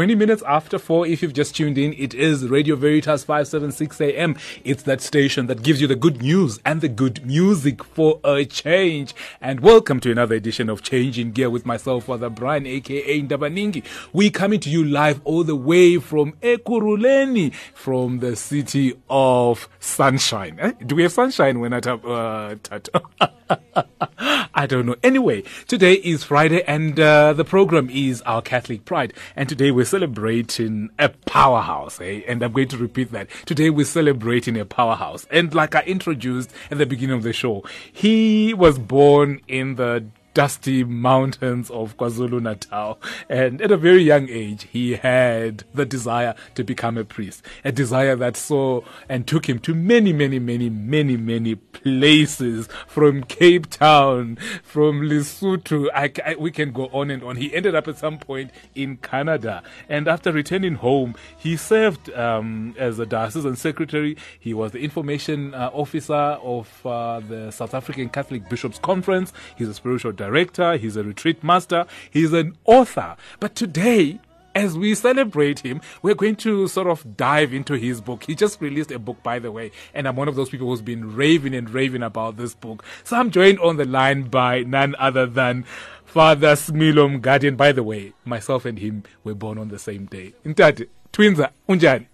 20 minutes after 4, if you've just tuned in, it is Radio Veritas 576 AM. It's that station that gives you the good news and the good music for a change. And welcome to another edition of Changing Gear with myself, Father Brian, aka Ndabaningi. We coming to you live all the way from Ekurhuleni, from the city of sunshine. Eh? Do we have sunshine when I tap, uh, I don't know. Anyway, today is Friday and uh, the program is Our Catholic Pride. And today we're celebrating a powerhouse, eh? And I'm going to repeat that. Today we're celebrating a powerhouse. And like I introduced at the beginning of the show, he was born in the dusty mountains of KwaZulu Natal. And at a very young age, he had the desire to become a priest, a desire that saw and took him to many, many, many, many, many places from Cape Town, from Lesotho. I, I, we can go on and on. He ended up at some point in Canada. And after returning home, he served um, as a diocesan secretary. He was the information uh, officer of uh, the South African Catholic Bishops Conference. He's a spiritual director, he's a retreat master, he's an author. But today, as we celebrate him, we're going to sort of dive into his book. He just released a book, by the way, and I'm one of those people who's been raving and raving about this book. So I'm joined on the line by none other than Father Smilo Mngadi. By the way, myself and him were born on the same day. Intate, twins, unjani?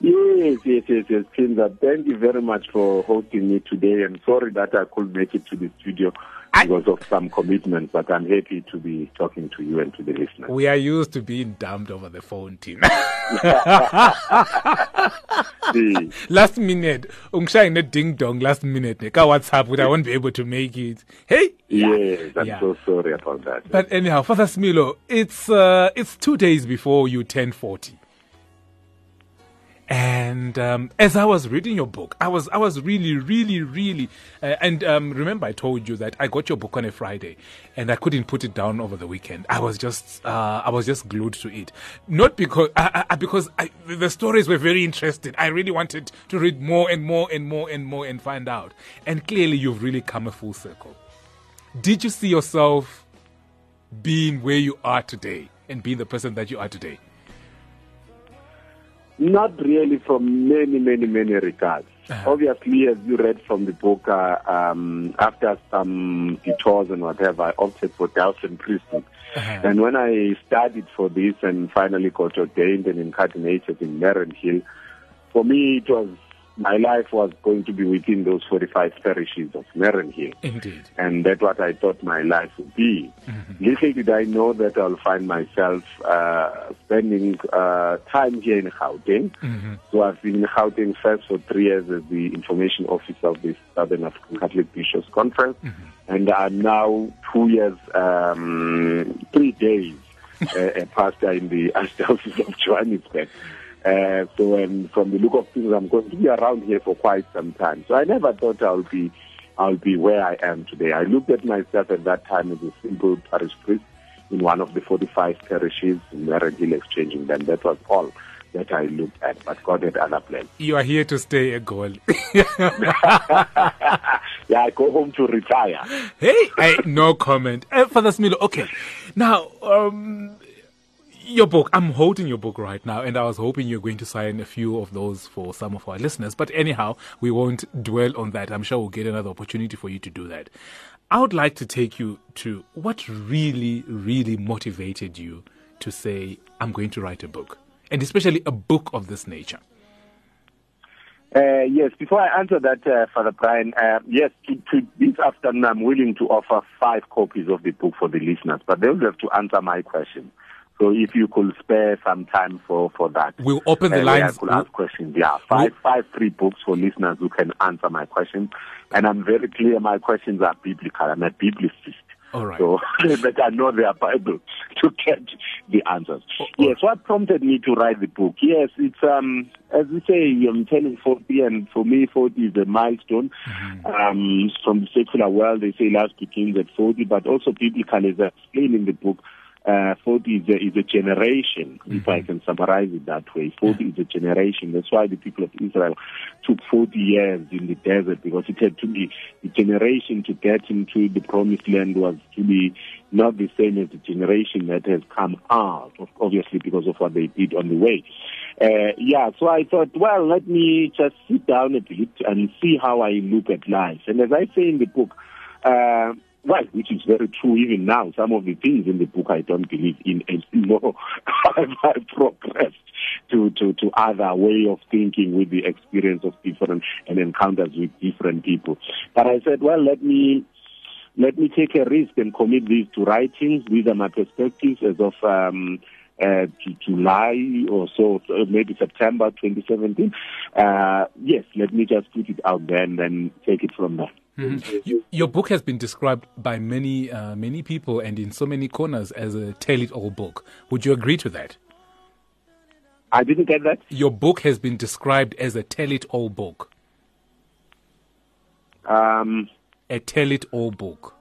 Yes, yes, yes, yes. Thank you very much for hosting me today. And sorry that I couldn't make it to the studio because of some commitments, but I'm happy to be talking to you and to the listeners. We are used to being dumped over the phone, team. last minute, ungishayine ding dong last minute. Ka WhatsApp, but I won't be able to make it. Hey. Yes, I'm yeah. so sorry about that. But anyhow, Father Smilo, it's uh, it's two days before you turn forty. And um, as I was reading your book, I was I was really, really, really, uh, and um, remember I told you that I got your book on a Friday, and I couldn't put it down over the weekend. I was just uh, I was just glued to it, not because I, I, because I, the stories were very interesting. I really wanted to read more and more and more and more and find out. And clearly, you've really come a full circle. Did you see yourself being where you are today and being the person that you are today? Not really from many, many, many regards. Uh-huh. Obviously, as you read from the book, uh, um, after some detours and whatever, I opted for diocesan priesthood. Uh-huh. And when I studied for this and finally got ordained and incarnated in Mariannhill for me it was my life was going to be within those 45 parishes of Mariannhill. Indeed. And that's what I thought my life would be. Mm-hmm. Little did I know that I'll find myself uh, spending uh, time here in Gauteng. Mm-hmm. So I've been in Gauteng first for three years as the information officer of the Southern African Catholic Bishops Conference. Mm-hmm. And I'm now two years, um, three days, uh, a pastor in the Archdiocese of Johannesburg. Uh, so, and from the look of things, I'm going to be around here for quite some time. So, I never thought I'll be, I'll be where I am today. I looked at myself at that time as a simple parish priest in one of the 45 parishes in Mariannhill exchanging them. That was all that I looked at, but God had other plans. You are here to stay a goal. yeah, I go home to retire. Hey, I, no comment. Uh, Father Smilo, okay. Now, um, your book. I'm holding your book right now, and I was hoping you're going to sign a few of those for some of our listeners. But anyhow, we won't dwell on that. I'm sure we'll get another opportunity for you to do that. I would like to take you to what really, really motivated you to say, I'm going to write a book, and especially a book of this nature. Uh, yes, before I answer that, uh, Father Brian, uh, yes, to, to this afternoon I'm willing to offer five copies of the book for the listeners, but they'll have to answer my question. So if you could spare some time for, for that. We'll open the uh, lines. I could ask questions. Yeah, five, we'll... five free books for listeners who can answer my questions. And I'm very clear my questions are biblical. I'm a biblicist. All right. So that I know their Bible to get the answers. Oh, yes, what prompted me to write the book? Yes, it's um as we say, I'm turning forty and for me forty is a milestone. Mm-hmm. Um from the secular world they say life begins at forty, but also biblically as I explain in the book, uh, 40 is a, is a generation, mm-hmm. if I can summarize it that way. 40 is a generation. That's why the people of Israel took 40 years in the desert because it had to be the generation to get into the promised land was to be not the same as the generation that has come out, obviously because of what they did on the way. Uh, yeah, so I thought, well, let me just sit down a bit and see how I look at life. And as I say in the book, uh, which is very true even now. Some of the things in the book I don't believe in anymore. I've progressed to, to, to other way of thinking with the experience of different and encounters with different people. But I said, well, let me let me take a risk and commit these to writings. These are my perspectives as of um, uh, July or so, maybe September 2017. Uh, yes, let me just put it out there and then take it from there. Mm-hmm. Your book has been described by many uh, many people and in so many corners as a tell it all book. Would you agree to that? I didn't get that. Your book has been described as a tell it all book. Um, a tell it all book.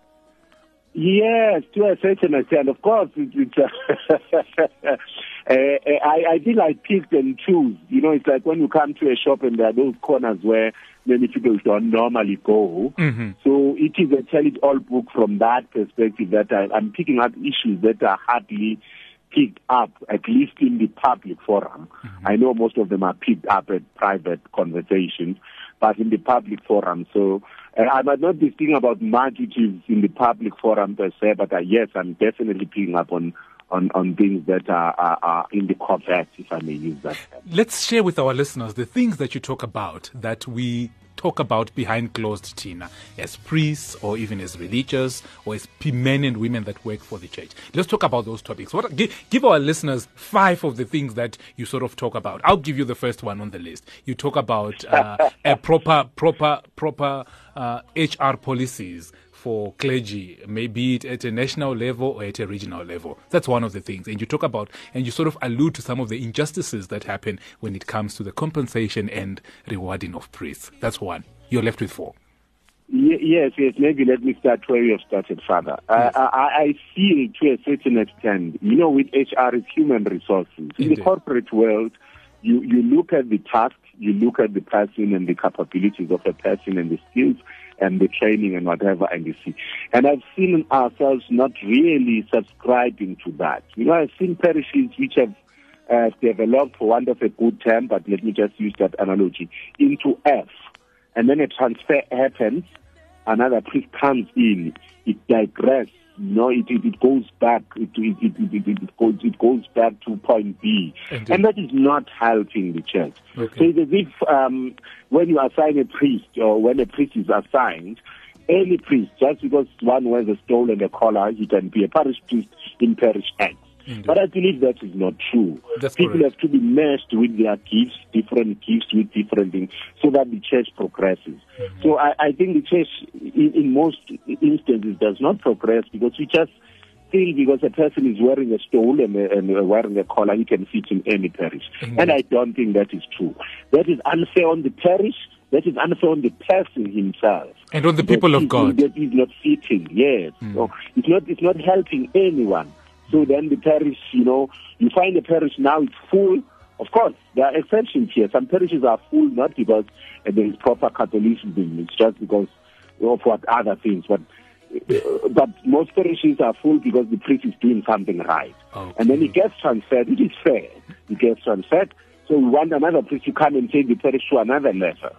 Yes, to a certain extent. Of course, it, it's, uh, uh, I, I think I picked and choose. You know, it's like when you come to a shop and there are those corners where many people don't normally go. Mm-hmm. So it is a tell it all book from that perspective that I, I'm picking up issues that are hardly picked up, at least in the public forum. Mm-hmm. I know most of them are picked up at private conversations, but in the public forum. So uh, I might not be speaking about much in the public forum per se, but uh, yes, I'm definitely picking up on on, on things that are, are, are in the corpus, if I may use that. Let's share with our listeners the things that you talk about that we talk about behind closed Tina as priests or even as religious or as men and women that work for the church. Let's talk about those topics. What give, give our listeners five of the things that you sort of talk about. I'll give you the first one on the list. You talk about uh, a proper proper proper uh, HR policies for clergy, maybe at a national level or at a regional level. That's one of the things. And you talk about, and you sort of allude to some of the injustices that happen when it comes to the compensation and rewarding of priests. That's one. You're left with four. Yes, yes. Maybe let me start where you have started, Father. Yes. Uh, I, I feel to a certain extent, you know, with HR, it's human resources. Indeed. In the corporate world, you, you look at the task, you look at the person and the capabilities of a person and the skills, and the training and whatever and you see. And I've seen ourselves not really subscribing to that. You know, I've seen parishes which have uh, developed, for want of a good term, but let me just use that analogy, into F. And then a transfer happens, another priest comes in, it digresses no, it, it, it goes back. It, it, it, it, it, goes, it goes back to point B. Indeed. And that is not helping the church. Okay. So it's as if um, when you assign a priest or when a priest is assigned, any priest, just because one wears a stole and a collar, he can be a parish priest in parish X. Indeed. But I believe that is not true. That's People correct. have to be meshed with their gifts, different gifts with different things, so that the church progresses. Mm-hmm. So I, I, think the church, in, in, most instances, does not progress because we just feel because a person is wearing a stole and, and wearing a collar, he can fit in any parish. Indeed. And I don't think that is true. That is unfair on the parish. That is unfair on the person himself. And on the people of God. That is not fitting, yes. Mm. So it's not, it's not helping anyone. So then the parish, you know, you find the parish now it's full. Of course, there are exceptions here. Some parishes are full not because uh, there is proper Catholicism. It's just because of what other things. But uh, but most parishes are full because the priest is doing something right. Okay. And then he gets transferred. It is fair. He gets transferred. So we want another priest to come and take the parish to another level.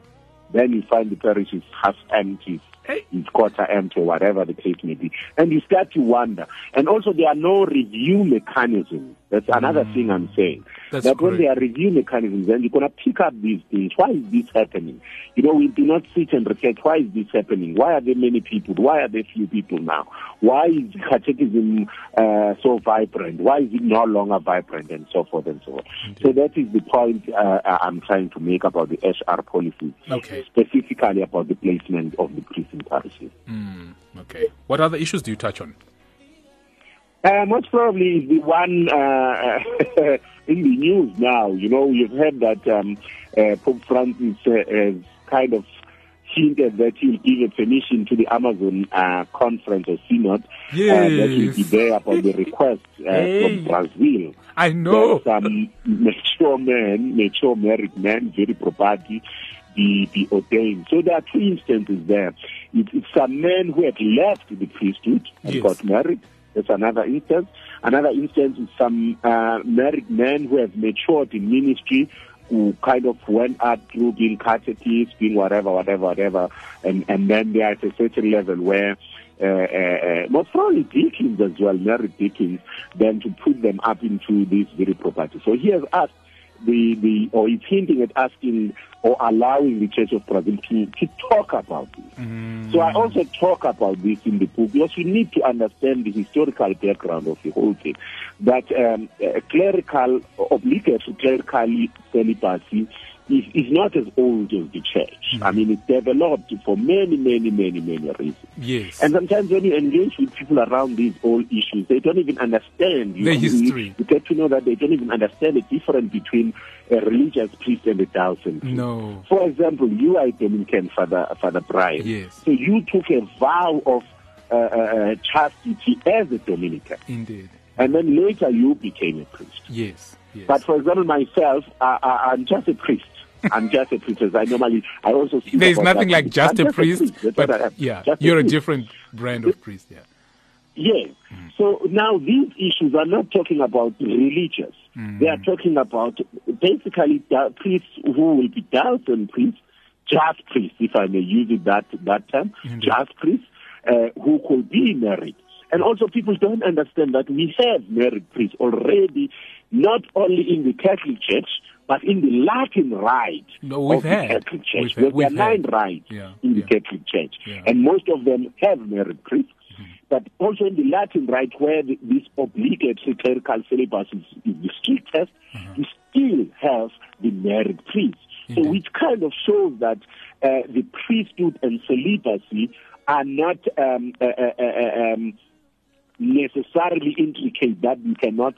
Then you find the parish is half empty, Eh, quarter empty, whatever the case may be. And you start to wonder. And also there are no review mechanisms. That's another mm. thing I'm saying. That's that correct. when there are review mechanisms, then you're going to pick up these things. Why is this happening? You know, we do not sit and reflect, why is this happening? Why are there many people? Why are there few people now? Why is catechism uh, so vibrant? Why is it no longer vibrant? And so forth and so on. Indeed. So that is the point uh, I'm trying to make about the HR policy. Okay. Specifically about the placement of the priests in parishes. Mm, okay. What other issues do you touch on? Uh, most probably is the one uh, in the news now. You know, you've heard that um, uh, Pope Francis uh, has kind of hinted that he'll give a permission to the Amazon uh, conference or synod yes. uh, that will be there upon the request uh, hey. from Brazil. I know. some mature men, mature married men, viri probati, be, be ordained. So there are two instances there. It, it's some men who had left the priesthood and yes. got married. That's another instance. Another instance is some uh, married men who have matured in ministry who kind of went up through being catechists, being whatever, whatever, whatever, and, and then they are at a certain level where uh, uh, uh, probably deacons as well, married deacons, then to put them up into this viri probati. So he has asked the, the or is hinting at asking or allowing the Church of Brazil to, to talk about this. Mm. So I also talk about this in the book because you need to understand the historical background of the whole thing. That um, uh, clerical, obligatory clerical celibacy is, is not as old as the church. Mm. I mean, it's developed for many, many, many, many reasons. Yes. And sometimes when you engage with people around these old issues, they don't even understand. You, The history. You, get to know that they don't even understand the difference between a religious priest and a diocesan priest. No. For example, you are a Dominican, Father, Father Brian. Yes. So you took a vow of uh, uh, chastity as a Dominican. Indeed. And then later you became a priest. Yes. Yes. But for example, myself, I, I, I'm just a priest. I'm just a priest. I normally, I also speak There's nothing that. like just I'm a priest, but I yeah, you're a priest. different brand of priest. Yeah. Yes. So now these issues are not talking about religious. They are talking about basically priests who will be diocesan priests, just priests, if I may use it that that term, just priests uh, who could be married. And also people don't understand that we have married priests already, not only in the Catholic Church, but in the Latin Rite No, we've of the. Catholic Church. We've had- There are nine had. rites Yeah, in the yeah. Catholic Church, Yeah. and most of them have married priests. Mm-hmm. But also in the Latin Rite, where the, this obligatory clerical celibacy is, is the strictest, Uh-huh. you still have the married priests. So which kind of shows that uh, the priesthood and celibacy are not um, uh, uh, uh, um, necessarily intricate that you cannot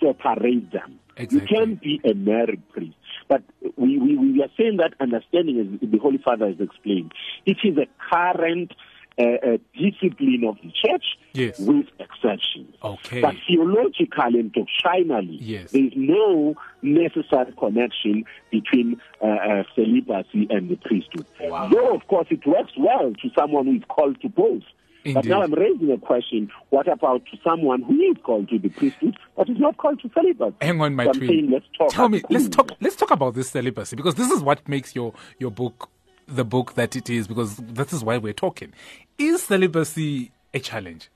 separate them. Exactly. You can be a married priest. But we, we, we are saying that understanding, as the Holy Father has explained, it is a current uh, uh, discipline of the church Yes. with exceptions. Okay. But theologically and doctrinally, Yes. there is no necessary connection between uh, uh, celibacy and the priesthood. Wow. Though, of course, it works well to someone who is called to both. But now I'm raising a question: What about someone who is called to the priesthood but is not called to celibacy? Hang on, my so saying let's talk. Tell me, let's about- talk. Let's talk about this celibacy because this is what makes your your book the book that it is. Because this is why we're talking. Is celibacy a challenge?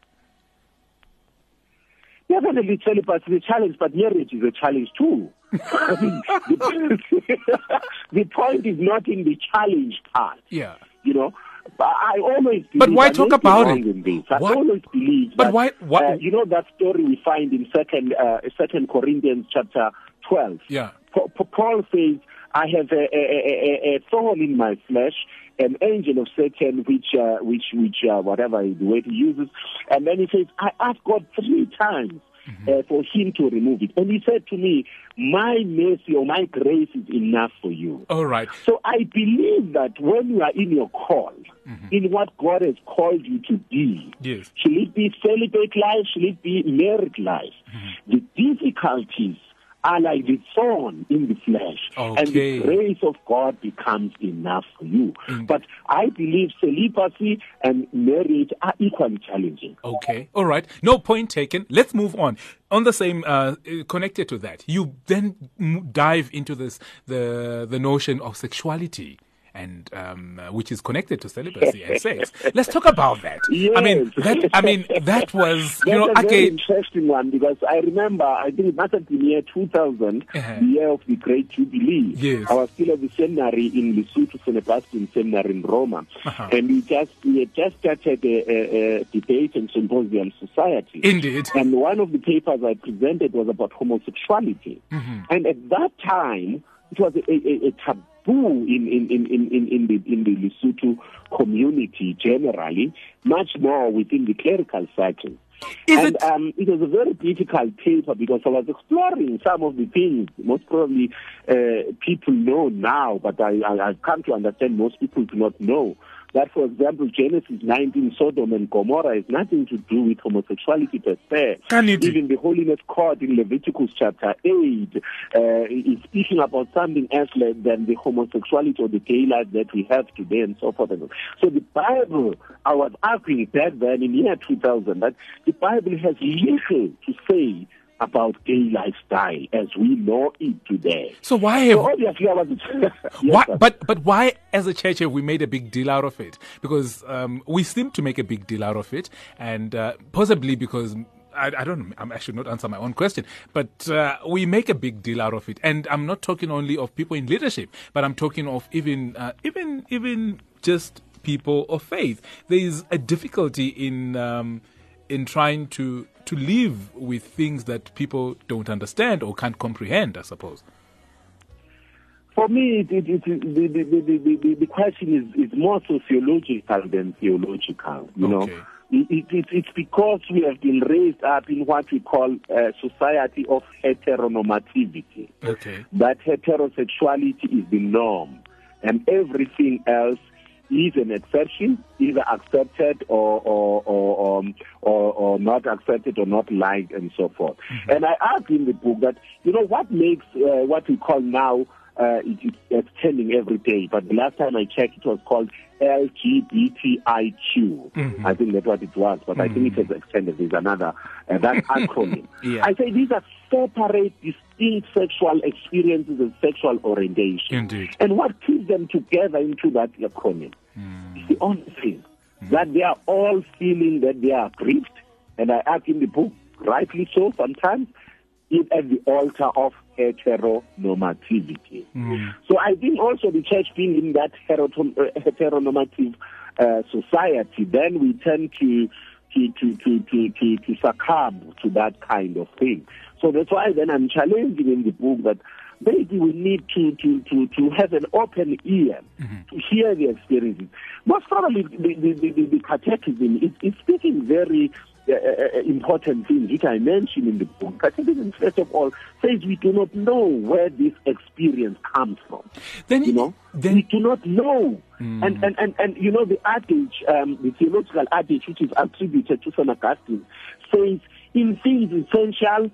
Definitely celibacy is a challenge, but marriage is a challenge too. I mean, the, the point is not in the challenge part. Yeah. You know, I always. believe. But why talk about wrong it? In this. I Why- always believe. But that, why- why- uh, you know that story we find in second uh, Second Corinthians chapter twelve. Yeah. Pa- Pa- Paul says, "I have a, a, a, a thorn in my flesh." An angel of Satan, which, uh, which, which, uh, whatever the word he uses, and then he says, "I asked God three times Mm-hmm. uh, for Him to remove it," and He said to me, "My mercy or my grace is enough for you." All right. So I believe that when you are in your call, mm-hmm. in what God has called you to be, Yes. should it be celibate life, should it be married life, mm-hmm. the difficulties are like the thorn in the flesh, and the grace of God becomes enough for you. Mm. But I believe celibacy and marriage are equally challenging. Okay. All right. No point taken. Let's move on. On the same, uh, connected to that, you then dive into this the the notion of sexuality. And um, uh, which is connected to celibacy and sex. Let's talk about that. I mean, Yes. that. I mean, that was you That's know a very again. interesting one because I remember I think it must have been year 2000, Uh-huh. the year of the Great Jubilee. Yes. I was still at the seminary in Lesotho. Sebastian Seminary in Roma, Uh-huh. and we just we had just started a, a, a debate and symposium society. Indeed. And one of the papers I presented was about homosexuality. Mm-hmm. And at that time, it was a, a, a taboo in, in, in, in, in, in, the, in the Lesotho community generally, much more within the clerical circle. Is and it- um, it was a very difficult paper because I was exploring some of the things most probably uh, people know now, but I, I, I've come to understand most people do not know. That, for example, Genesis 19, Sodom and Gomorrah has nothing to do with homosexuality per se. Even the Holiness Code in Leviticus chapter 8 uh, is speaking about something else than the homosexuality or the gay life that we have today and so forth. So. So the Bible, I was arguing back then in year 2000 that the Bible has little to say about gay lifestyle as we know it today. So why have So obviously I was... Yes, why, but but why, as a church, have we made a big deal out of it? Because um, we seem to make a big deal out of it, and uh, possibly because. I, I don't I'm, I should not answer my own question, but uh, we make a big deal out of it, and I'm not talking only of people in leadership, but I'm talking of even, uh, even, even just people of faith. There is a difficulty in um, in trying to to live with things that people don't understand or can't comprehend. I suppose. For me, it, it, it, the, the, the, the, the, the question is, is more sociological than theological. You know, Okay. it, it, it, it's because we have been raised up in what we call a society of heteronormativity. Okay. That heterosexuality is the norm, and everything else is an exception, either accepted or or or, um, or, or not accepted or not liked, and so forth. And I argue in the book that you know what makes uh, what we call now uh, it extending every day. But the last time I checked, it was called LGBTIQ. I think that's what it was, but I think it has extended. There's another uh, that acronym. Yeah. I say these are separate, distinct sexual experiences and sexual orientation. Indeed. And what keeps them together into that acronym is the only thing that they are all feeling that they are grieved, and I argue in the book, rightly so sometimes, it at the altar of heteronormativity. So I think also the church being in that uh, heteronormative uh, society, then we tend to to, to, to, to, to, to succumb to that kind of thing. So that's why then I'm challenging in the book that maybe we need to, to, to, to have an open ear to hear the experiences. Most probably the, the, the, the, the catechism is, is speaking very uh, uh, important things which I mentioned in the book. Catechism, first of all, says we do not know where this experience comes from. Then You know, then we do not know. And, and, and, and, you know, the adage, um, the theological adage which is attributed to St. Augustine says, in things essential,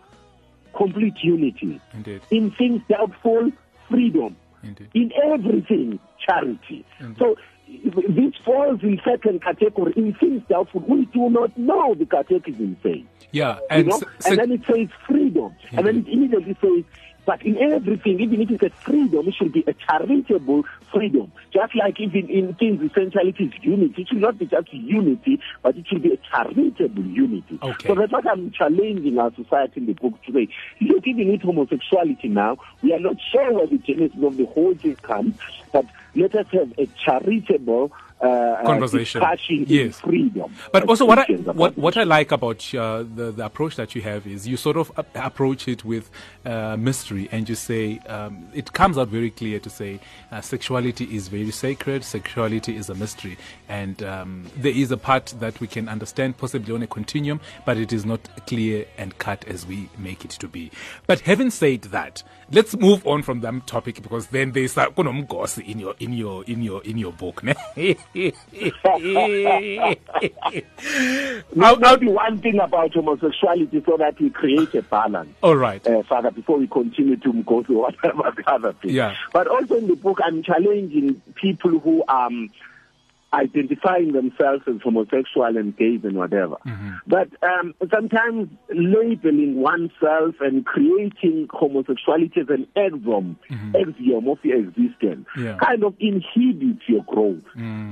complete unity. Indeed. In things doubtful, freedom. Indeed. In everything, charity. So this falls in second category. In things doubtful, we do not know the catechism says. Yeah, You and know? s- and then it says freedom. And then it immediately says, but in everything, even if it's a freedom, it should be a charitable freedom. Just like even in things, essentially it is unity. It should not be just unity, but it should be a charitable unity. Okay. So that's what I'm challenging our society in the book today. Look, even with homosexuality now, we are not sure where the genesis of the whole thing comes, but let us have a charitable uh, uh, Conversation. Yes. freedom. But also, what I what what I like about uh, the the approach that you have is you sort of approach it with uh, mystery, and you say um, it comes out very clear to say uh, sexuality is very sacred, sexuality is a mystery, and um, there is a part that we can understand possibly on a continuum, but it is not clear and cut as we make it to be. But having said that, let's move on from that topic because then there's a kunomgosi in your in your in your in your book. Now, maybe one thing about homosexuality so that we create a balance. All right. uh, Father, before we continue to go through whatever the other thing. Yeah. But also in the book, I'm challenging people who um identifying themselves as homosexual and gays and whatever. Mm-hmm. But um, sometimes labeling oneself and creating homosexuality as an axiom, axiom of your existence, Mm-hmm. Yeah. Mm. kind of inhibits your growth.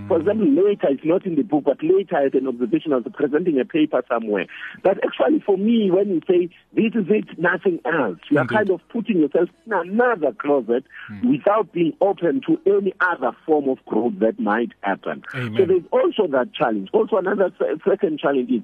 For example, later, it's not in the book, but later I had an observation, I was presenting a paper somewhere, that actually for me, when you say, this is it, nothing else, you are kind of putting yourself in another closet without being open to any other form of growth that might happen. Amen. So there's also that challenge. Also another second challenge is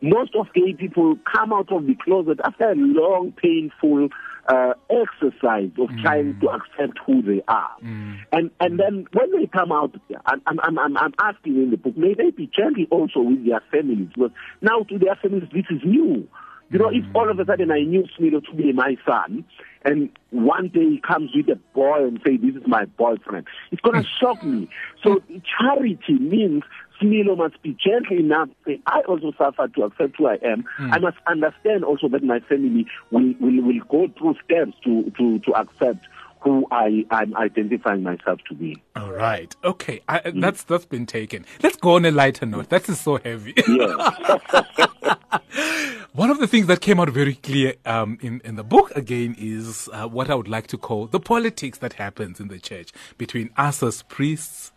most of gay people come out of the closet after a long, painful uh, exercise of mm. trying to accept who they are. Mm. And and then when they come out, I'm, I'm, I'm, I'm asking in the book, may they be gentle also with their families? Because now to their families, this is new. You know, if all of a sudden I knew Smilo to be my son, and one day he comes with a boy and say, "This is my boyfriend," it's gonna mm. shock me. So charity means Smilo must be gentle enough. Say, I also suffer to accept who I am. Mm. I must understand also that my family will, will, will go through steps to, to, to accept who I, I'm identifying myself to be. All right. Okay. I, mm. That's that's been taken. Let's go on a lighter note. That is so heavy. One of the things that came out very clear um, in, in the book again is uh, what I would like to call the politics that happens in the church between us as priests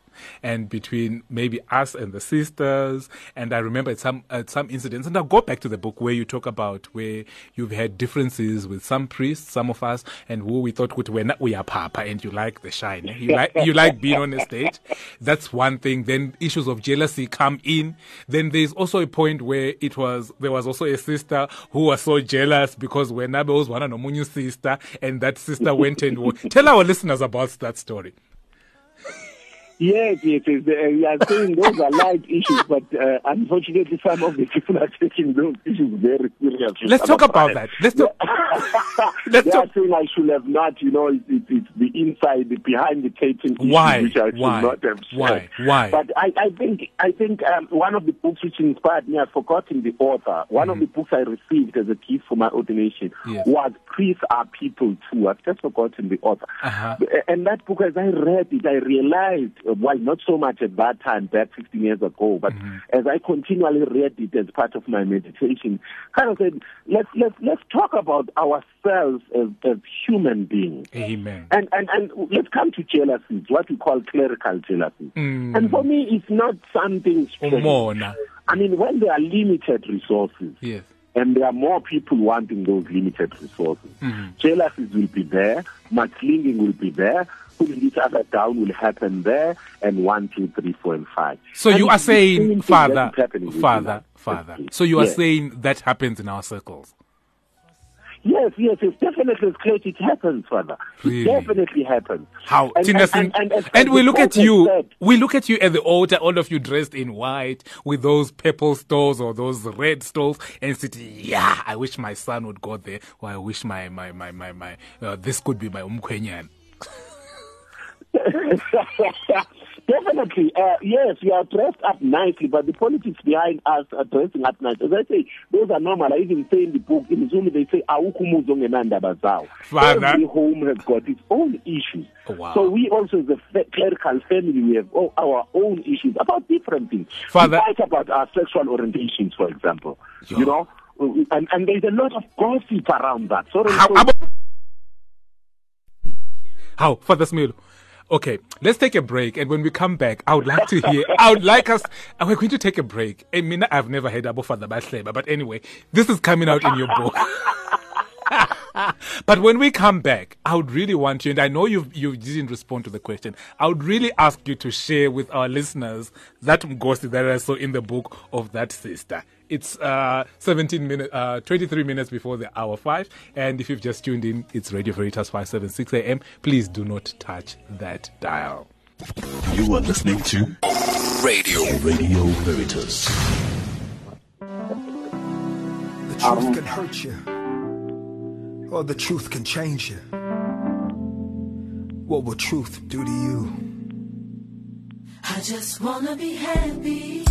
and between maybe us and the sisters. And I remember at some at some incidents, and I'll go back to the book where you talk about where you've had differences with some priests, some of us, and who we thought would not we are papa, and you like the shine, you like you like being on the stage. That's one thing. Then issues of jealousy come in. Then there's also a point where it was there was also a sister who was so jealous because when Nabe was one of the sister, and that sister went and tell our listeners about that story. Yes, yes, yes. Uh, we are saying those are light issues, but uh, unfortunately, some of the people are taking those issues very seriously. Let's talk about that. Let's talk. Let's they talk. are saying I should have not, you know, it, it, it's the inside, the behind the curtain Why? which I should Why? not have shared. Why? Why? But I, I think, I think um, one of the books which inspired me, I've forgotten the author. One mm-hmm. of the books I received as a gift for my ordination yes. was "Priests Are People Too." I've just forgotten the author. Uh-huh. And that book, as I read it, I realized why not so much at that time, back 15 years ago, but mm-hmm. as I continually read it as part of my meditation, kind of said, let's let's let's talk about ourselves as, as human beings. Amen. And and and let's come to jealousy, what we call clerical jealousy. Mm. And for me, it's not something strange. I mean, when there are limited resources. Yes and there are more people wanting those limited resources. Mm-hmm. Jealousies will be there, mudslinging will be there, pulling each other down will happen there, and one, two, three, four, and five. So and you are saying, Father, Father, Father. So you are yes. saying that happens in our circles. Yes, yes, it's definitely clear it happens, Father. Really? It definitely happens. How? And, and, and, and, we look at you, said, we look at you at the altar, all of you dressed in white with those purple stoles or those red stoles and say, yeah, I wish my son would go there or I wish my, my, my, my, my, uh, this could be my umkwenyan. Definitely, uh, yes, we are dressed up nicely, but the politics behind us are dressing up nice. As I say, those are normal. I even say in the book, in Zulu, they say, Every home has got its own issues. Oh, wow. So we also, as a clerical family, we have all our own issues about different things. Father, we fight about our sexual orientations, for example. Yo. You know, and, and there's a lot of gossip around that. So, how, how, how Father Smilo? Okay, let's take a break, and when we come back, I would like to hear. I would like us. We're going to take a break. Eh, I mean, I've never heard about Father Basleba, but anyway, this is coming out in your book. but when we come back, I would really want you, and I know you you didn't respond to the question. I would really ask you to share with our listeners that ghost that I saw in the book of that sister. It's uh, 17 minutes, uh, 23 minutes before the hour five, and if you've just tuned in, it's Radio Veritas 576 AM. Please do not touch that dial. You are listening to Radio Radio Veritas. The truth um, can hurt you or the truth can change you. What will truth do to you? I just wanna be happy.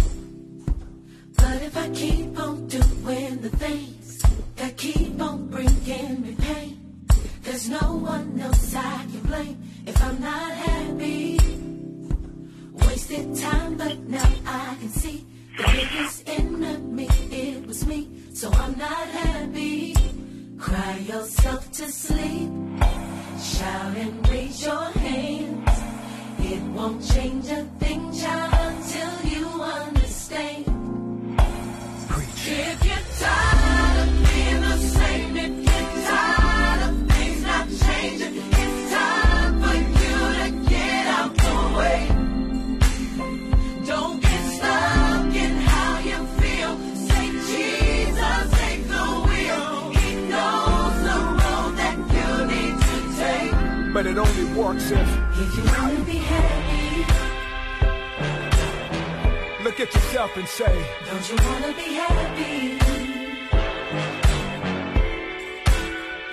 But if I keep on doing the things that keep on bringing me pain, there's no one else I can blame if I'm not happy. Wasted time, but now I can see the biggest enemy, it was me. So I'm not happy. Cry yourself to sleep. Shout and raise your hands. It won't change a thing, child, But it only works if. If you wanna be happy, Look at yourself and say, don't you wanna be happy?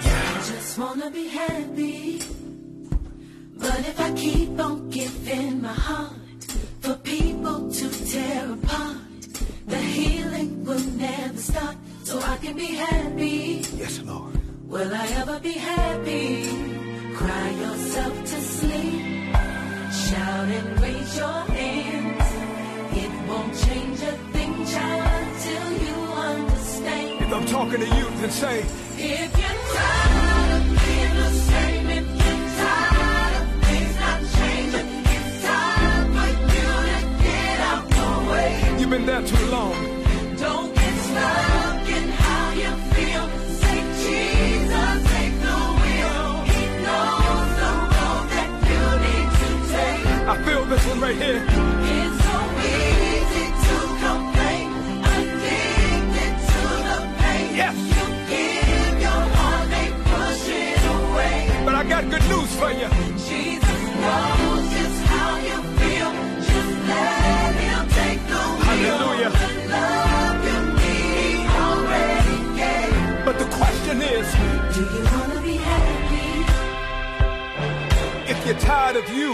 Yeah. I just wanna be happy. But if I keep on giving my heart for people to tear apart, the healing will never start. So I can be happy. Yes, Lord. Will I ever be happy? Cry yourself to sleep. Shout and raise your hands. It won't change a thing, child, till you understand. If I'm talking to you, then say, If you're tired of being the same, if you're tired of things not changing, it's time for you to get out the way. You've been there too long. Don't get stuck I feel this one right here. It's so easy to complain, addicted to the pain. Yes. You give your heart, they push it away. But I got good news for you. Jesus knows just how you feel. Just let him take the wheel. Hallelujah. The love you need, already gave. But the question is, Do you wanna be happy? if you're tired of you,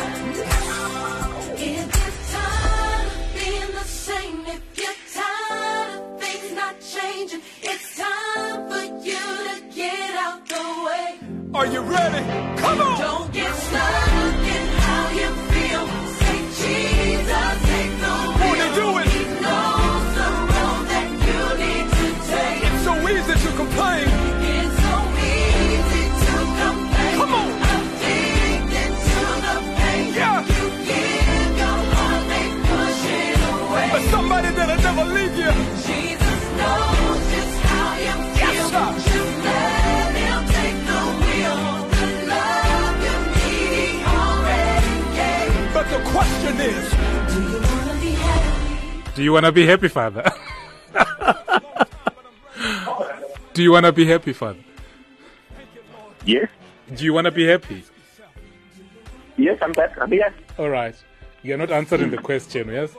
Ready? Question is, Do you wanna be happy? Do you want to be happy, Father? Do you want to be happy, Father? Yes, Do you want to be happy? yes, I'm back. I'm here. All right. You're not answering the question, yes?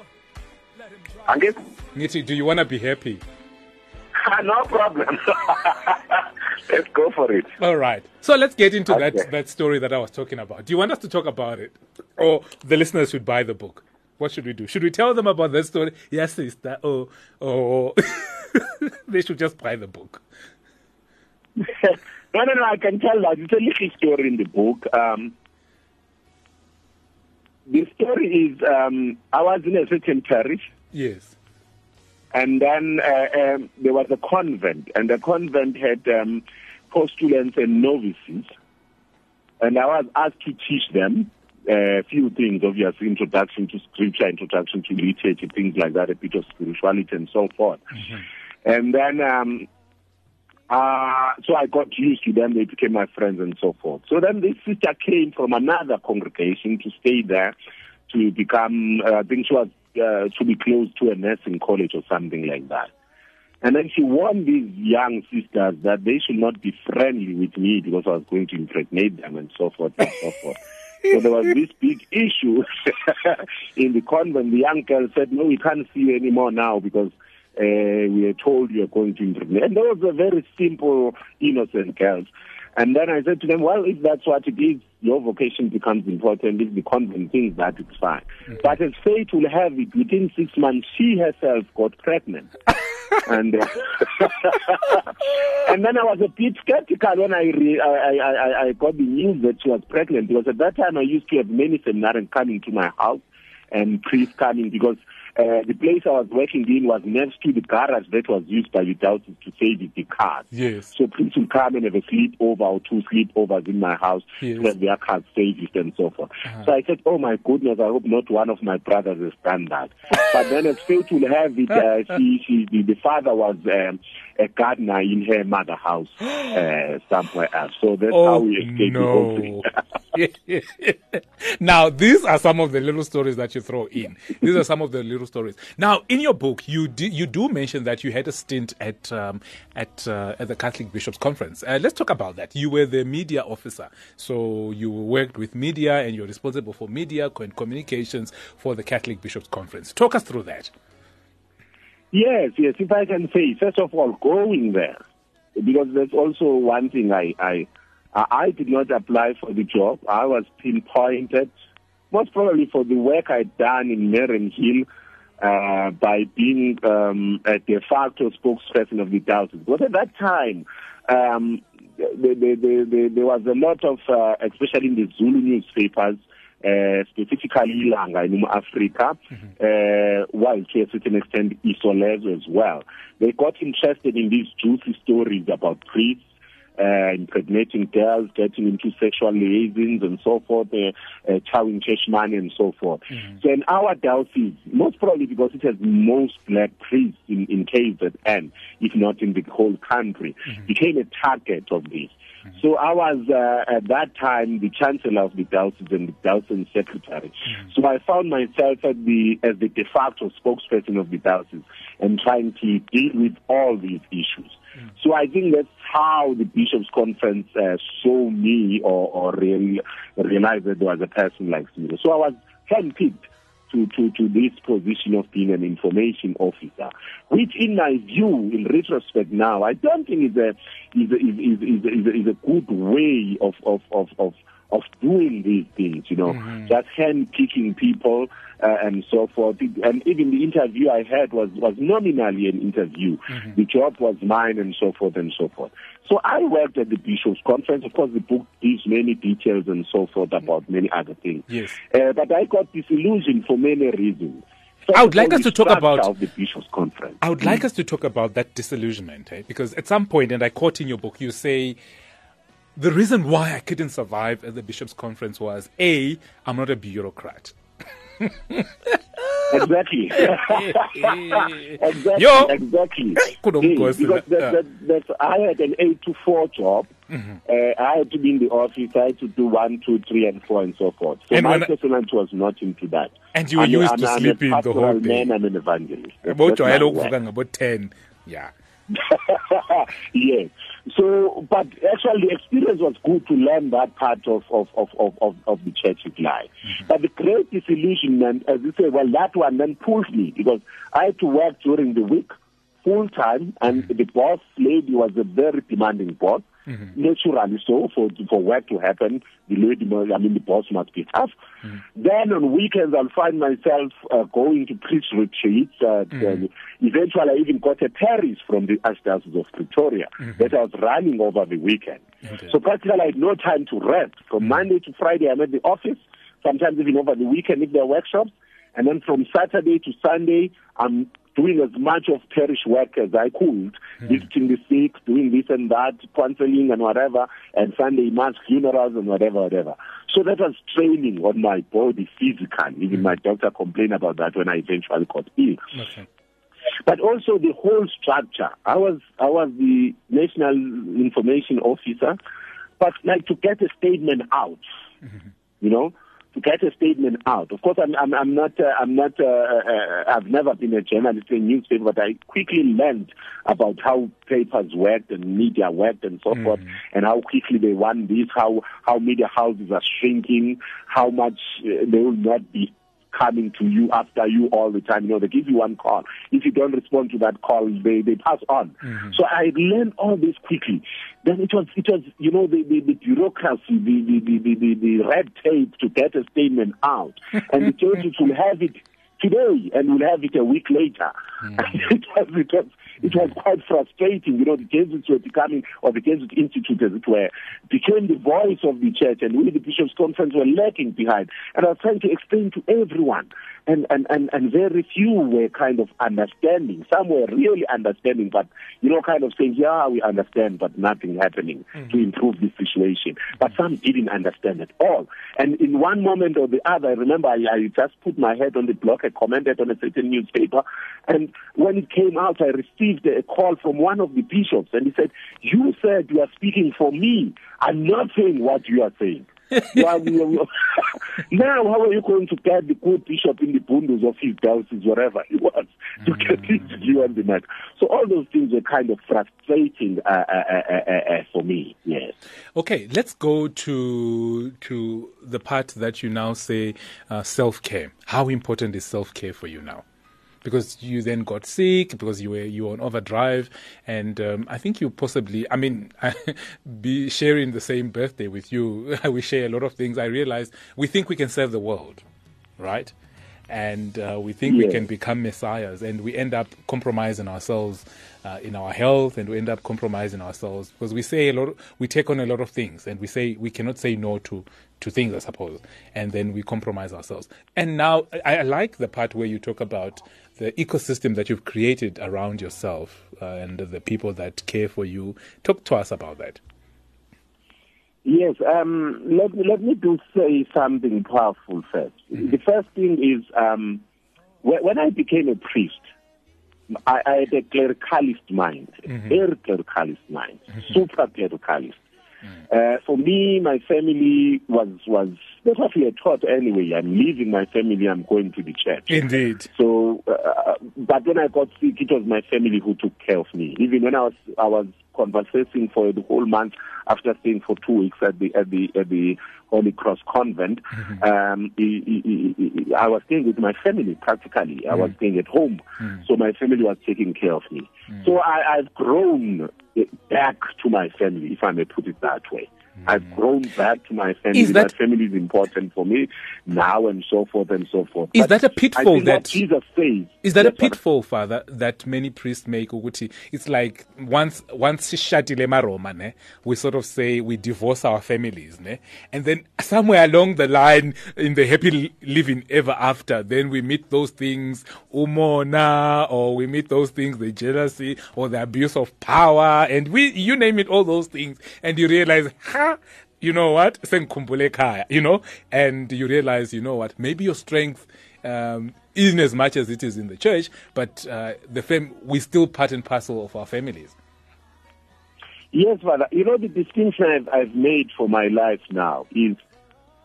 I'm good. Ngithi, do you want to be happy? no problem. Let's go for it. All right. So let's get into that, Okay. that story that I was talking about. Do you want us to talk about it? Or the listeners should buy the book? What should we do? Should we tell them about that story? Yes, sister. Oh, oh. they should just buy the book. no, no, no. I can tell that it's a little story in the book. Um, the story is um, I was in a certain parish, Yes. And then uh, um, there was a convent, and the convent had um, postulants and novices, and I was asked to teach them uh, a few things, obviously, introduction to scripture, introduction to literature, things like that, a bit of spirituality, and so forth. And then um, uh, so I got used to them. They became my friends and so forth. So then this sister came from another congregation to stay there to become, uh, I think she was uh, to be close to a nursing college or something like that. And then she warned these young sisters that they should not be friendly with me because I was going to impregnate them and so forth and so forth. So there was this big issue in the convent. The young girl said, no, we can't see you anymore now because uh, we are told you are going to impregnate. And those were very simple, innocent girls. And then I said to them, well, if that's what it is, your vocation becomes important. If the convent thinks that, it's fine. But as fate will have it, within six months, she herself got pregnant. and uh, and then I was a bit skeptical when I, re- I, I, I, I got the news that she was pregnant because at that time I used to have many seminarians coming to my house and priests coming because uh, the place I was working in was next to the garage that was used by the Dowses to save the cars. Yes. So Prince will come and have a sleepover or two sleepovers in my house Yes. to have their cars saved and so forth. Uh-huh. So I said, oh my goodness, I hope not one of my brothers has done that. but then as fate will have it, uh, she, she, the, the father was um, a gardener in her mother house uh, somewhere else. So that's how Oh, we escaped no. now, these are some of the little stories that you throw in. These are some of the little stories. Now, in your book, you do, you do mention that you had a stint at um, at uh, at the Catholic Bishops' Conference. Uh, let's talk about that. You were the media officer, so you worked with media, and you're responsible for media and communications for the Catholic Bishops' Conference. Talk us through that. Yes, yes. If I can say, first of all, going there, because that's also one thing I, I, I did not apply for the job. I was pinpointed, most probably for the work I'd done in Mariannhill, uh, by being um, a de facto spokesperson of the diocese. But at that time, um, the, the, the, the, there was a lot of, uh, especially in the Zulu newspapers, uh, specifically Ilanga in Africa, uh, while to a certain extent Isolezwe as well. They got interested in these juicy stories about priests, uh, impregnating girls, getting into sexual liaisons and so forth, uh, uh, chowing church money and so forth. So in our diocese, most probably because it has most black priests in, in KZN, if not in the whole country, became a target of this. So I was uh, at that time the chancellor of the diocese and the diocese secretary. So I found myself at the as the de facto spokesperson of the diocese and trying to deal with all these issues. So I think that's how the bishops' conference uh, saw me or, or really realized that there was a person like me. So I was handpicked to, to, to this position of being an information officer, which in my view, in retrospect now, I don't think is a, is a, is, is, is a, is a good way of, of, of, of, of doing these things, you know, just hand-picking people uh, and so forth. And even the interview I had was, was nominally an interview. The job was mine and so forth and so forth. So I worked at the Bishops' Conference. Of course, the book gives many details and so forth about many other things. Yes. Uh, but I got disillusioned for many reasons. First I would like us to talk about- the Bishops' Conference. I would like us to talk about that disillusionment, eh? because at some point, and I quote in your book, you say, the reason why I couldn't survive at the Bishops' Conference was A, I'm not a bureaucrat. Exactly. exactly. Yo. Exactly. Hey, because that, that. that, I had an eight to four job. Mm-hmm. Uh, I had to be in the office. I had to do one, two, three, and four, and so forth. So And my personality was not into that. And you were I'm used I'm to I'm sleeping the whole day. Man, I'm an evangelist. About about 10. Yeah. yes. So, but actually, the experience was good to learn that part of of of of, of, of the church's life. Mm-hmm. But the great disillusionment, as you say, well, that one then pulled me because I had to work during the week full time, and mm-hmm. the boss lady was a very demanding boss. Mm-hmm. Naturally, so for for work to happen, the lady, I mean, the boss must be tough. Mm-hmm. Then on weekends, I'll find myself uh, going to preach retreats. Uh, mm-hmm. and eventually, I even got a parish from the Archdiocese of Pretoria that I was running over the weekend. So practically, I had no time to rest. From Monday to Friday, I'm at the office. Sometimes even over the weekend if there are workshops. And then from Saturday to Sunday, I'm doing as much of parish work as I could, hmm. visiting the sick, doing this and that, counseling and whatever, and Sunday mass funerals and whatever, whatever. So that was training on my body physically. Even hmm. my doctor complained about that when I eventually got ill Okay. but also the whole structure. I was I was the national information officer, but like to get a statement out, mm-hmm. you know, to get a statement out. Of course, I'm I'm, I'm not uh, I'm not uh, uh, I've never been a journalist in newspaper, but I quickly learned about how papers worked and media worked and so forth, and how quickly they want this, how how media houses are shrinking, how much uh, they will not be coming to you after you all the time. You know, they give you one call. If you don't respond to that call, they, they pass on. Mm-hmm. So I learned all this quickly. Then it was, it was, you know, the, the, the bureaucracy, the, the, the, the, the, red tape to get a statement out. and the churches will have it today and we'll have it a week later. It, was, it, was, it was quite frustrating. You know, the Jesuits were becoming, or the Jesuit Institute, as it were, became the voice of the church, and we, the Bishops' Conference, were lagging behind. And I was trying to explain to everyone and, and, and, and very few were kind of understanding. Some were really understanding, but, you know, kind of saying, yeah, we understand, but nothing happening mm-hmm. to improve the situation. But some didn't understand at all. And in one moment or the other, I remember I, I just put my head on the block, I commented on a certain newspaper, and when it came out, I received a call from one of the bishops, and he said, you said you are speaking for me. I'm not saying what you are saying. now, how are you going to get the good bishop in the bundles of his diocese, wherever he was, to get his view on the matter? So all those things were kind of frustrating uh, uh, uh, uh, uh for me. Yes. Okay, let's go to to the part that you now say uh, self care. How important is self care for you now? Because you then got sick because you were you were on overdrive, and um, I think you possibly, I mean, be sharing the same birthday with you, we share a lot of things. I realized we think we can serve the world, right? And uh, we think we can become messiahs, and we end up compromising ourselves uh, in our health, and we end up compromising ourselves because we say a lot, we take on a lot of things, and we say we cannot say no to to things, I suppose, and then we compromise ourselves. And now I, I like the part where you talk about the ecosystem that you've created around yourself uh, and the people that care for you. Talk to us about that. Yes, um, let, me, let me do say something powerful 1st mm-hmm. The first thing is um, when I became a priest, I, I had a clericalist mind, mm-hmm. very clericalist mind, mm-hmm. super clericalist. Uh, for me, my family was was that's what we are taught anyway. I'm leaving my family. I'm going to the church. Indeed. So, uh, but when I got sick, it was my family who took care of me. Even when I was I was convalescing for the whole month after staying for two weeks at the at the at the Holy Cross Convent. Mm-hmm. Um, he, I was staying with my family practically. I mm was staying at home, mm so my family was taking care of me. mm So I, I've grown back to my family, if I may put it that way. Mm. I've grown back to my family. Is that, my family is important for me now and so forth and so forth. Is but that a pitfall that Jesus says? Is that a pitfall, Father, that many priests make? Uguti? It's like once once shatile maroma, ne, we sort of say we divorce our families, ne? and then somewhere along the line in the happy living ever after, then we meet those things, umona, or we meet those things, the jealousy or the abuse of power, and we you name it, all those things, and you realize you know what? You know? And you realize you know what? Maybe your strength um, isn't as much as it is in the church but uh, the fam- we still part and parcel of our families. Yes father. You know the distinction i've, I've made for my life now is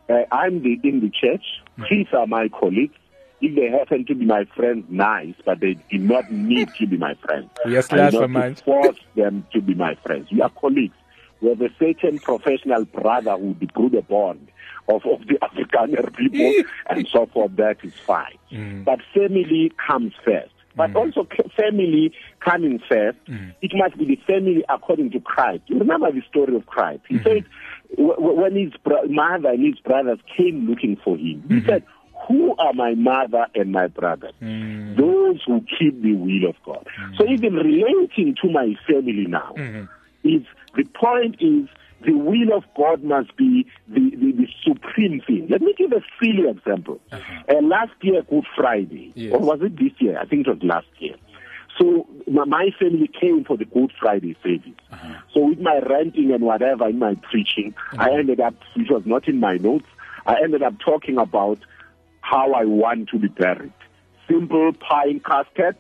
uh, i'm the, in the church. Mm. these are my colleagues. If they happen to be my friends, nice, but they do not need to be my friends. Yes, I do not force them to be my friends. We are colleagues with a certain professional brotherhood through the bond of, of the Afrikaner people and so forth, that is fine. Mm. But family comes first. But mm. also family coming first, mm. it must be the family according to Christ. You remember the story of Christ. He mm-hmm. said when his mother and his brothers came looking for him, he mm-hmm. said, who are my mother and my brothers? Mm. Those who keep the will of God. Mm. So even relating to my family now mm-hmm. is the point is the will of God must be the, the, the supreme thing. Let me give a silly example. Uh-huh. Uh, last year, Good Friday, yes. or was it this year? I think it was last year. So my family came for the Good Friday service. Uh-huh. So with my ranting and whatever in my preaching, uh-huh. I ended up, which was not in my notes, I ended up talking about how I want to be buried. Simple pine casket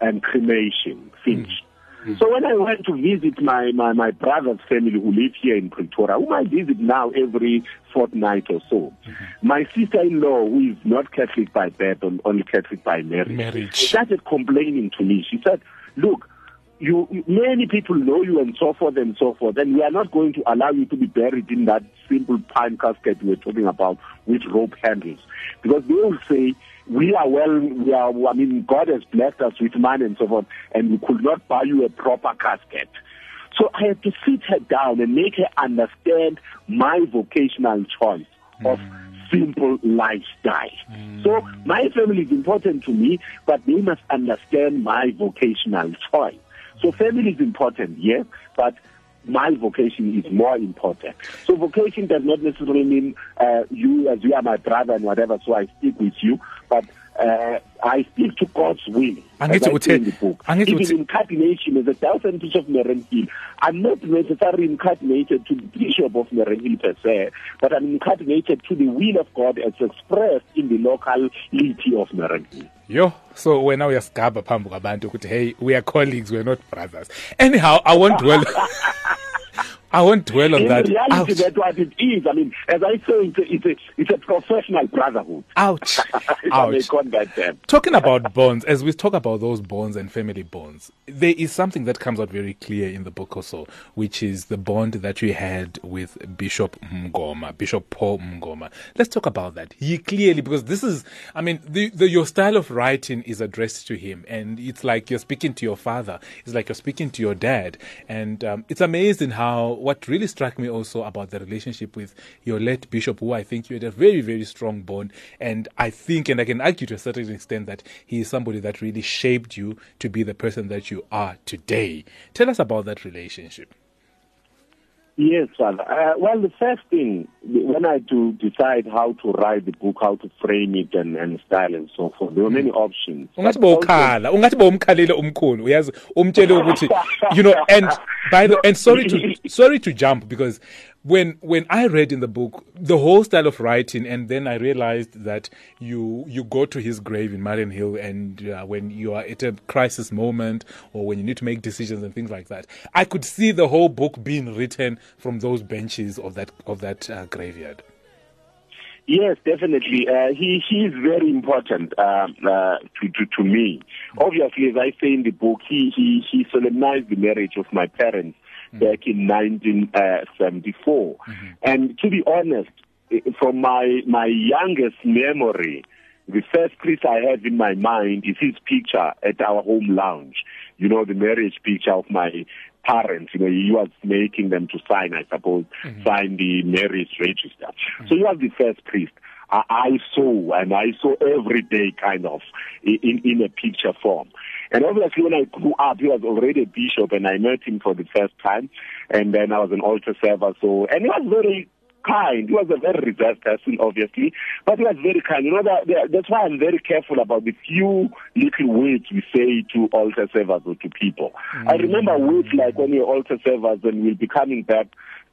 and cremation, finished. Mm. So when I went to visit my, my, my brother's family who live here in Pretoria, whom I visit now every fortnight or so, mm-hmm. my sister-in-law, who is not Catholic by birth, only Catholic by marriage, marriage, started complaining to me. She said, look, you, many people know you and so forth and so forth, and we are not going to allow you to be buried in that simple pine casket we're talking about with rope handles. Because they will say, we are well, we are, I mean, God has blessed us with money and so forth, and we could not buy you a proper casket. So I had to sit her down and make her understand my vocational choice of mm. simple lifestyle. So my family is important to me, but they must understand my vocational choice. So family is important, yes, but my vocation is more important. So vocation does not necessarily mean uh, you as you are my brother and whatever, so I speak with you, but uh, I speak to God's will. Angithi as I uthe- say in the book. angithi Even uthe- incarnation as a thousand bishop of Merenhill, I'm not necessarily incarnated to the bishop of Merenhill per se, but I'm incarnated to the will of God as expressed in the locality of Merenhill. Yo, so wena uyasigaba phambi kwabantu ukuthi hey, we are colleagues, we are not brothers. Anyhow, I won't dwell I won't dwell on In that. reality, Ouch. that's what it is. I mean, as I say, it's a, it's a, it's a professional brotherhood. Ouch. if I may Ouch. call that term. Talking about bonds, as we talk about those bonds and family bonds, there is something that comes out very clear in the book also, which is the bond that you had with Bishop Mngoma, Bishop Paul Mngoma. Let's talk about that. He clearly, because this is, I mean, the, the, your style of writing is addressed to him, and it's like you're speaking to your father. It's like you're speaking to your dad, and um, it's amazing how what really struck me also about the relationship with your late bishop, who I think you had a very, very strong bond. And I think, and I can argue to a certain extent, that he is somebody that really shaped you to be the person that you are today. Tell us about that relationship. Yes, Father. Uh, well, the first thing, when I to decide how to write the book, how to frame it and, and style and so forth, there were many options. ungathi you know and by the and sorry to sorry to jump because when when I read in the book the whole style of writing and then I realized that you you go to his grave in Mariannhill and uh, when you are at a crisis moment or when you need to make decisions and things like that I could see the whole book being written from those benches of that of that uh, graveyard Yes, definitely. Uh, he he is very important um, uh, to, to to me. Obviously, as I say in the book, he he he solemnized the marriage of my parents Mm-hmm. back in 1974. Mm-hmm. And to be honest, from my my youngest memory, the first priest I have in my mind is his picture at our home lounge. You know, the marriage picture of my parents. You know, he was making them to sign, I suppose, mm-hmm. sign the marriage register. So he was the first priest. I, I saw, and I saw every day kind of in, in a picture form. And obviously, when I grew up, he was already a bishop, and I met him for the first time. And then I was an altar server. So, and he was very kind. He was a very reserved person, obviously, but he was very kind. You know that, that that's why I'm very careful about the few little words we say to altar servers or to people. I mm. remember words like when you're altar servers and we'll be coming back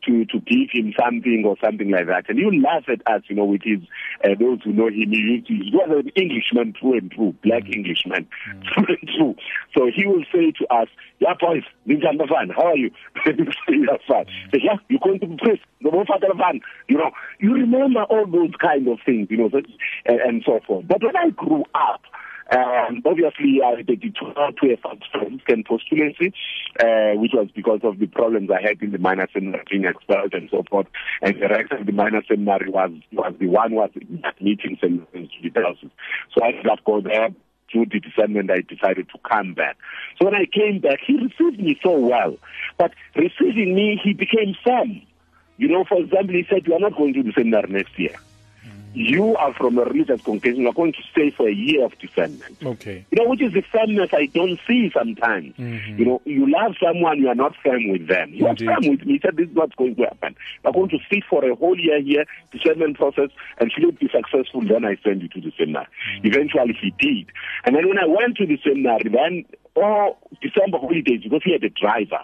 to to give him something or something like that, and you laugh at us, you know, with his uh, those who know him. He, used to, he was an Englishman through and through, black mm. Englishman mm. through and through. So he will say to us, "Yeah, boys, Ninjanda Van, how are you?" yeah, fine. Mm. Say, yeah, you're going to be priest. The Van, you know, you remember all those kind of things, you know, and, and so forth. But when I grew up. Um, obviously, I detoured to a Franciscan postulancy, uh, which was because of the problems I had in the minor seminary being expelled and so forth. And the rest of the minor seminary was was the one was meetings and, and student houses. So I did not go there. To discernment, I decided to come back. So when I came back, he received me so well. But receiving me, he became firm. You know, for example, he said, "You are not going to the seminary next year." You are from a religious congregation, you are going to stay for a year of discernment. okay You know, which is the firmness I don't see sometimes. Mm-hmm. You know, you love someone, you are not firm with them. You Indeed. are firm with me. He said, this is what's going to happen. You are going to sit for a whole year here, discernment process, and should it be successful, then I send you to the seminar. Mm. Eventually he did. And then when I went to the seminar, then all December holidays, because he had a driver.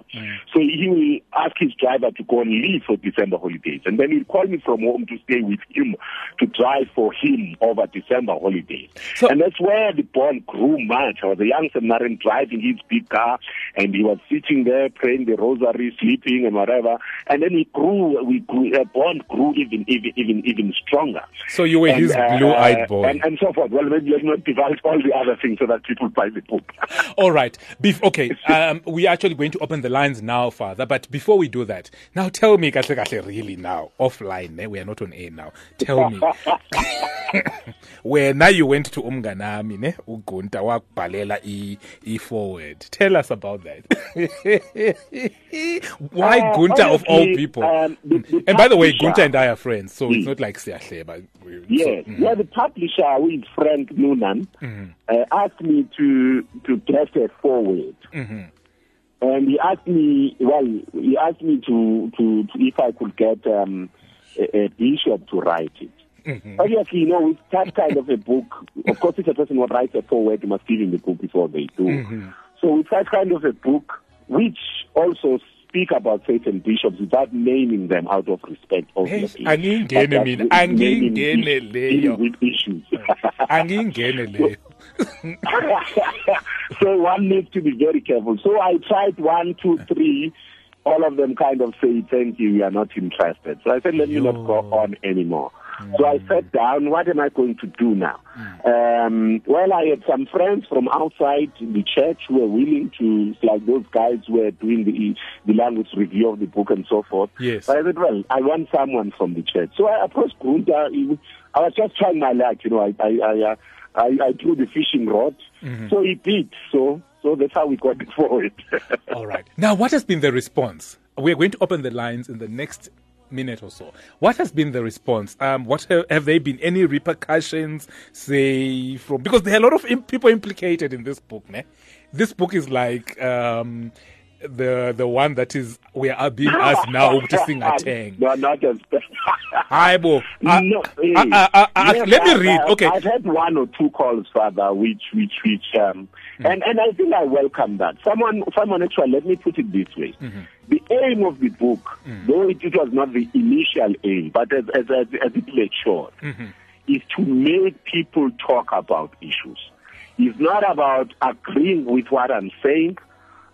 So he will ask his driver to go and leave for December holidays. And then he'll call me from home to stay with him, to drive for him over December holidays. So- and that's where the bond grew much. I was a young seminarian driving his big car, and he was sitting there praying the rosary, sleeping, and whatever. And then we grew, we grew, a bond grew even, even, even, even stronger. so you were And, his uh, blue-eyed boy And, and so forth. Well, maybe let's not divulge all the other things so that people buy the book. All right. Bef- okay. Um, we are actually going to open the lines now, Father. But before we do that, now tell me, kahle kahle, really now, offline. Eh? We are not on air now. Tell me, where now you went to umnganami ne ugunta wakubhalela e e forward tell us about that why Uh, gunta of all people um, the- the and by the way gunta and i are friends so it's Mm. not like siyahleba Yes, so, mm, yeah. The publisher, is Frank Noonan, Mm-hmm. Uh, asked me to to get a forward, mm-hmm. and he asked me. Well, he asked me to to, to if I could get um, a, a bishop to write it. Mm-hmm. Obviously, you know, with that kind of a book, of course, if a person will write a forward, you must give him the book before they do. Mm-hmm. So with that kind of a book, which also speak about certain bishops without naming them out of respect, obviously. that mina, naming leyo. with issues. leyo so one needs to be very careful. So I tried one, two, three. All of them kind of say, thank you, we are not interested. So I said, let me not go on anymore. So I sat down, what am I going to do now? Um, well, I had some friends from outside the church who were willing to, like those guys who were doing the, the language review of the book and so forth. Yes. So I said, well, I want someone from the church. So I approached Gunta. I was just trying my luck, you know, I, I, I, uh, I, I threw the fishing rod. So he beat. So, so that's how we got it forward. All right. Now, what has been the response? We're going to open the lines in the next minute or so. What has been the response? Um, what have, have there been any repercussions, say, from because there are a lot of people implicated in this book, ne? This book is like um, the the one that is we are being asked now to sing a tang. no, not as. Hi, bo. Uh, no, uh, uh, yes, let me read. I've- Okay. I've had one or two calls, Father, which, which, which, um, Hmm. and, and I think I welcome that. Someone, someone actually, let me put it this way. Mm-hmm. The aim of the book, Hmm. though it, it was not the initial aim, but as, as, as, as it matured, Mm-hmm. is to make people talk about issues. It's not about agreeing with what I'm saying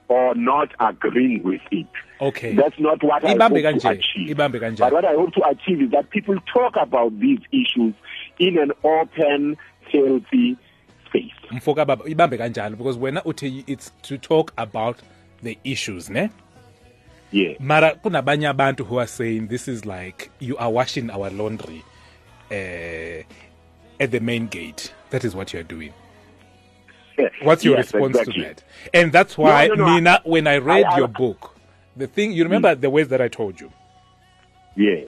or not agreeing with it. Okay. That's not what I hope to achieve. But what I hope to achieve is that people talk about these issues in an open, healthy space. mfoka baba ibambe kanjalo because wena uthi it's to talk about the issues ne Yeah. mara kunabanye abantu who are saying this is like you are washing our laundry uh, at the main gate that is what you're doing what's your Yes, response exactly. to that and that's why No, no, no, mina when i read I- I- your book the thing you remember the words that i told you Yeah.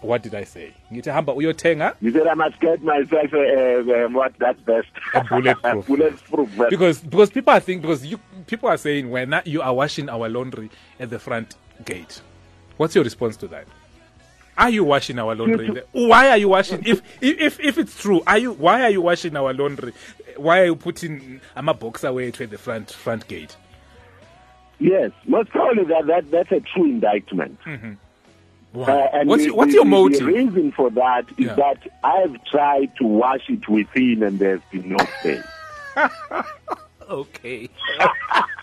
what did i say ngithi hamba uyothenga You said I must get myself a, uh, what that's best. A bulletproof. bulletproof vest. because because people are thinking because you people are saying when you are washing our laundry at the front gate what's your response to that are you washing our laundry why are you washing if, if if it's true are you why are you washing our laundry why are you putting a box away to the front front gate yes, most probably that, that that's a true indictment. why? Uh, and what's the- your, what's the- your motive The reason for that is Yeah. that I've tried to wash it within and there's been no stain. Okay.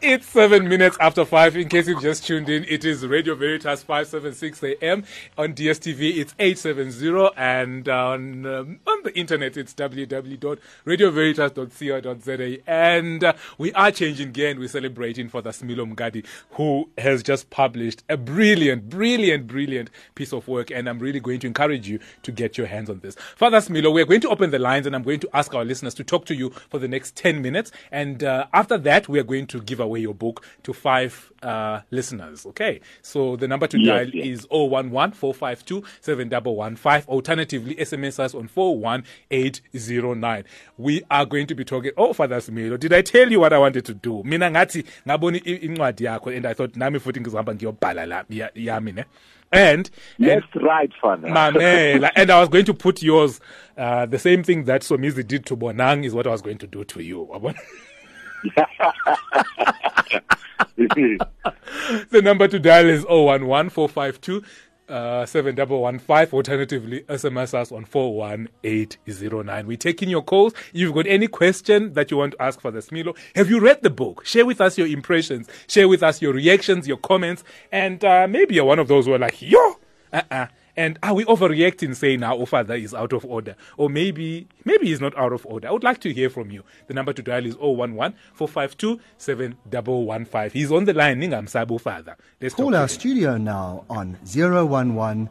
it's seven minutes after five. In case you've just tuned in, it is Radio Veritas 576 AM. On DSTV, it's 870. And on, um, on the internet, it's www.radioveritas.co.za. And uh, we are changing gear and we're celebrating for the Smilo Mngadi, who has just published a brilliant, brilliant, brilliant piece of work. And I'm really going to encourage you to get your hands on this. Father Smilo, we're going to open the lines and I'm going to ask our listeners to talk to you for the next 10 minutes. And uh, after that, we are going to give away your book to five uh, listeners. Okay. So the number to Yes, dial yes. is 011 452 7115. Alternatively, SMS us on 41809. We are going to be talking. Oh, Father Smilo, did I tell you what I wanted to do? Mina ngathi ngaboni incwadi yakho and I thought nami futhi ngizihamba ngiyobhala la ya- yami ne. And, and That's right, Father. Mamela. and I was going to put yours. Uh, the same thing that Somizi did to Bonang is what I was going to do to you. The number to dial is 011 452 uh, 7115. Alternatively, SMS us on 41809. We're taking your calls. If you've got any question that you want to ask for the Smilo, have you read the book? Share with us your impressions. Share with us your reactions, your comments. And uh, maybe you're one of those who are like, yo, uh-uh. And are we overreacting saying our father is out of order? Or maybe maybe he's not out of order. I would like to hear from you. The number to dial is 011 452 7115. He's on the line, Ningamsabo father. Let's Call our studio now on 011